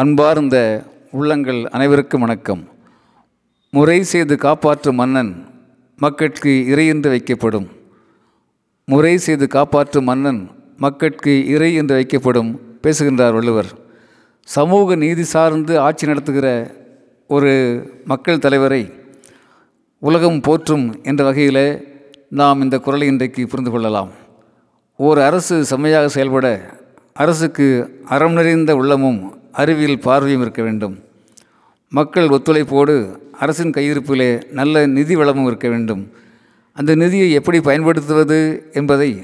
அன்பார்ந்த உள்ளங்கள் அனைவருக்கும் வணக்கம். முறை செய்து காப்பாற்றும் மன்னன் மக்கட்கு இறை என்று வைக்கப்படும். முறை செய்து காப்பாற்றும் மன்னன் மக்கட்கு இறை என்று வைக்கப்படும் பேசுகின்றார் வள்ளுவர். சமூக நீதி சார்ந்து ஆட்சி நடத்துகிற ஒரு மக்கள் தலைவரை உலகம் போற்றும் என்ற வகையில் நாம் இந்த குரலை இன்றைக்கு புரிந்து கொள்ளலாம். ஒரு அரசு செம்மையாக செயல்பட அரசுக்கு அறம் நிறைந்த உள்ளமும் அறிவியல் பார்வையும் இருக்க வேண்டும். மக்கள் ஒத்துழைப்போடு அரசின் கையிருப்பிலே நல்ல நிதி வளமும் இருக்க வேண்டும். அந்த நிதியை எப்படி பயன்படுத்துவது என்பதை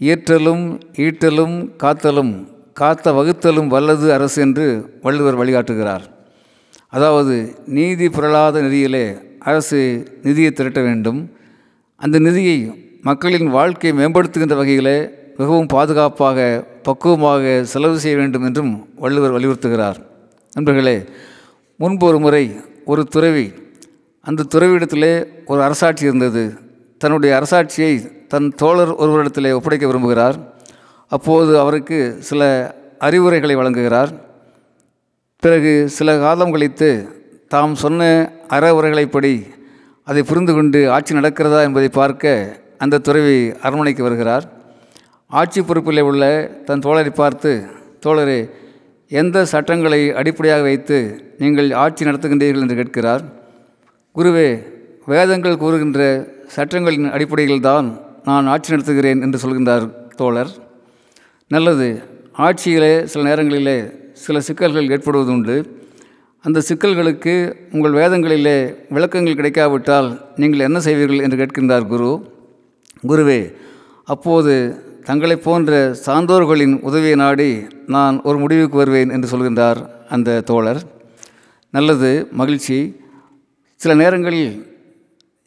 இயற்றலும் ஈட்டலும் காத்தலும் காத்த வகுத்தலும் வல்லது அரசு என்று வள்ளுவர் வழிகாட்டுகிறார். அதாவது நீதி புரளாத நிதியிலே அரசு நிதியை திரட்ட வேண்டும். அந்த நிதியை மக்களின் வாழ்க்கையை மேம்படுத்துகின்ற வகையிலே மிகவும் பாதுகாப்பாக பக்குவமாக செலவு செய்ய வேண்டும் என்றும் வள்ளுவர் வலியுறுத்துகிறார். நண்பர்களே முன்பு ஒரு முறை ஒரு துறவி அந்த துறவியிடத்திலே ஒரு அரசாட்சி இருந்தது. தன்னுடைய அரசாட்சியை தன் தோழர் ஒருவரிடத்திலே ஒப்படைக்க விரும்புகிறார். அப்போது அவருக்கு சில அறிவுரைகளை வழங்குகிறார். பிறகு சில காலம் கழித்து தாம் சொன்ன அற உரைகளைப்படி அதை புரிந்து கொண்டு ஆட்சி நடக்கிறதா என்பதை பார்க்க அந்த துறவி அரண்மனைக்கு வருகிறார். ஆட்சி பொறுப்பில் உள்ள தன் தோழரை பார்த்து தோழரே எந்த சட்டங்களை அடிப்படையாக வைத்து நீங்கள் ஆட்சி நடத்துகின்றீர்கள் என்று கேட்கிறார்? குருவே வேதங்கள் கூறுகின்ற சட்டங்களின் அடிப்படையில் தான் நான் ஆட்சி நடத்துகிறேன் என்று சொல்கின்றார் தோழர். நல்லது ஆட்சியிலே சில நேரங்களிலே சில சிக்கல்கள் ஏற்படுவதுண்டு அந்த சிக்கல்களுக்கு உங்கள் வேதங்களிலே விளக்கங்கள் கிடைக்காவிட்டால் நீங்கள் என்ன செய்வீர்கள்? என்று கேட்கின்றார் குரு. குருவே அப்போது தங்களைப் போன்ற சான்றோர்களின் உதவியை நாடி நான் ஒரு முடிவுக்கு வருவேன் என்று சொல்கின்றார் அந்த தோழர். நல்லது மகிழ்ச்சி. சில நேரங்களில்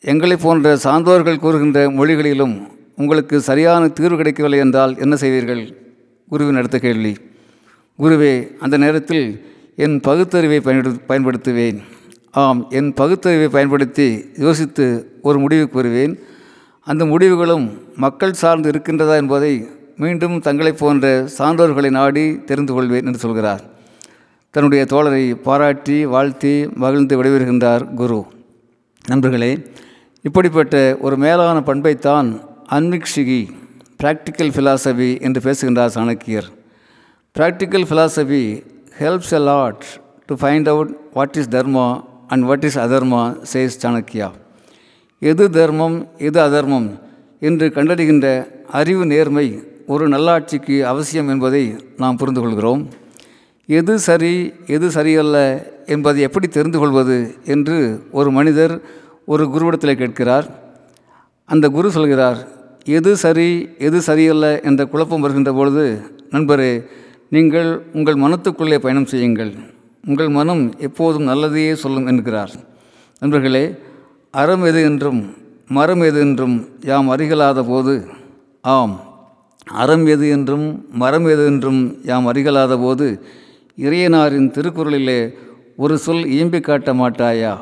எங்களை போன்ற சான்றோர்கள் கூறுகின்ற மொழிகளிலும் உங்களுக்கு சரியான தீர்வு கிடைக்கவில்லை என்றால் என்ன செய்வீர்கள்? குருவின் அடுத்த கேள்வி. குருவே அந்த நேரத்தில் என் பகுத்தறிவை பயன்படு பயன்படுத்துவேன். ஆம் என் பகுத்தறிவை பயன்படுத்தி யோசித்து ஒரு முடிவுக்கு வருவேன். அந்த முடிவுகளும் மக்கள் சார்ந்து இருக்கின்றதா என்பதை மீண்டும் தங்களைப் போன்ற சான்றோர்களை நாடி தெரிந்து கொள்வேன் என்று சொல்கிறார். தன்னுடைய தோழரை பாராட்டி வாழ்த்தி மகிழ்ந்து விடைபெறுகின்றார் குரு. நண்பர்களே இப்படிப்பட்ட ஒரு மேலான பண்பைத்தான் அன்மிக்ஷிகி ப்ராக்டிக்கல் ஃபிலாசபி என்று பேசுகின்றார் சாணக்கியர். Practical philosophy helps a lot to find out what is dharma and what is adharma says Chanakya. எது தர்மம் எது அதர்மம் என்று கண்டறிகின்ற அறிவு நேர்மை ஒரு நல்லாட்சிக்கு அவசியம் என்பதை நாம் புரிந்து கொள்கிறோம். எது சரி எது சரியல்ல என்பதை எப்படி தெரிந்து கொள்வது என்று ஒரு மனிதர் ஒரு குருவிடத்தில் கேட்கிறார். அந்த குரு சொல்கிறார் எது சரி எது சரியல்ல என்ற குழப்பம் வருகின்ற பொழுது நண்பரே நீங்கள் உங்கள் மனத்துக்குள்ளே பயணம் செய்யுங்கள். உங்கள் மனம் எப்போதும் நல்லதையே சொல்லும் என்கிறார். நண்பர்களே அறம் எது என்றும் மரம் எது என்றும் யாம் அறிகலாத போது ஆம் அறம் எது என்றும் மரம் எது என்றும் யாம் அறிகலாத போது இறையனாரின் திருக்குறளிலே ஒரு சொல் இயம்பி காட்ட மாட்டாயா?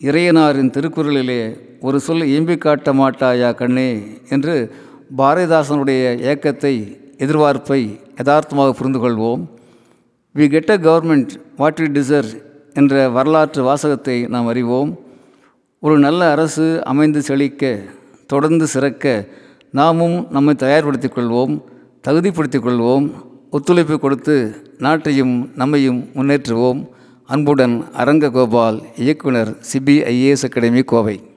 இறையனாரின் திருக்குறளிலே ஒரு சொல் இயம்பி காட்ட மாட்டாயா கண்ணே? என்று பாரதிதாசனுடைய ஏக்கத்தை எதிர்பார்ப்பை யதார்த்தமாக புரிந்து கொள்வோம். We get a government what we deserve என்ற வரலாற்று வாசகத்தை நாம் அறிவோம். ஒரு நல்ல அரசு அமைந்து செழிக்க தொடர்ந்து சிறக்க நாமும் நம்மை தயார்படுத்திக் கொள்வோம் தகுதிப்படுத்திக் கொள்வோம் ஒத்துழைப்பு கொடுத்து நாட்டையும் நம்மையும் முன்னேற்றுவோம். அன்புடன் அரங்க கோபால் இயக்குனர் சிபிஐஏஎஸ் அகாடமி கோவை.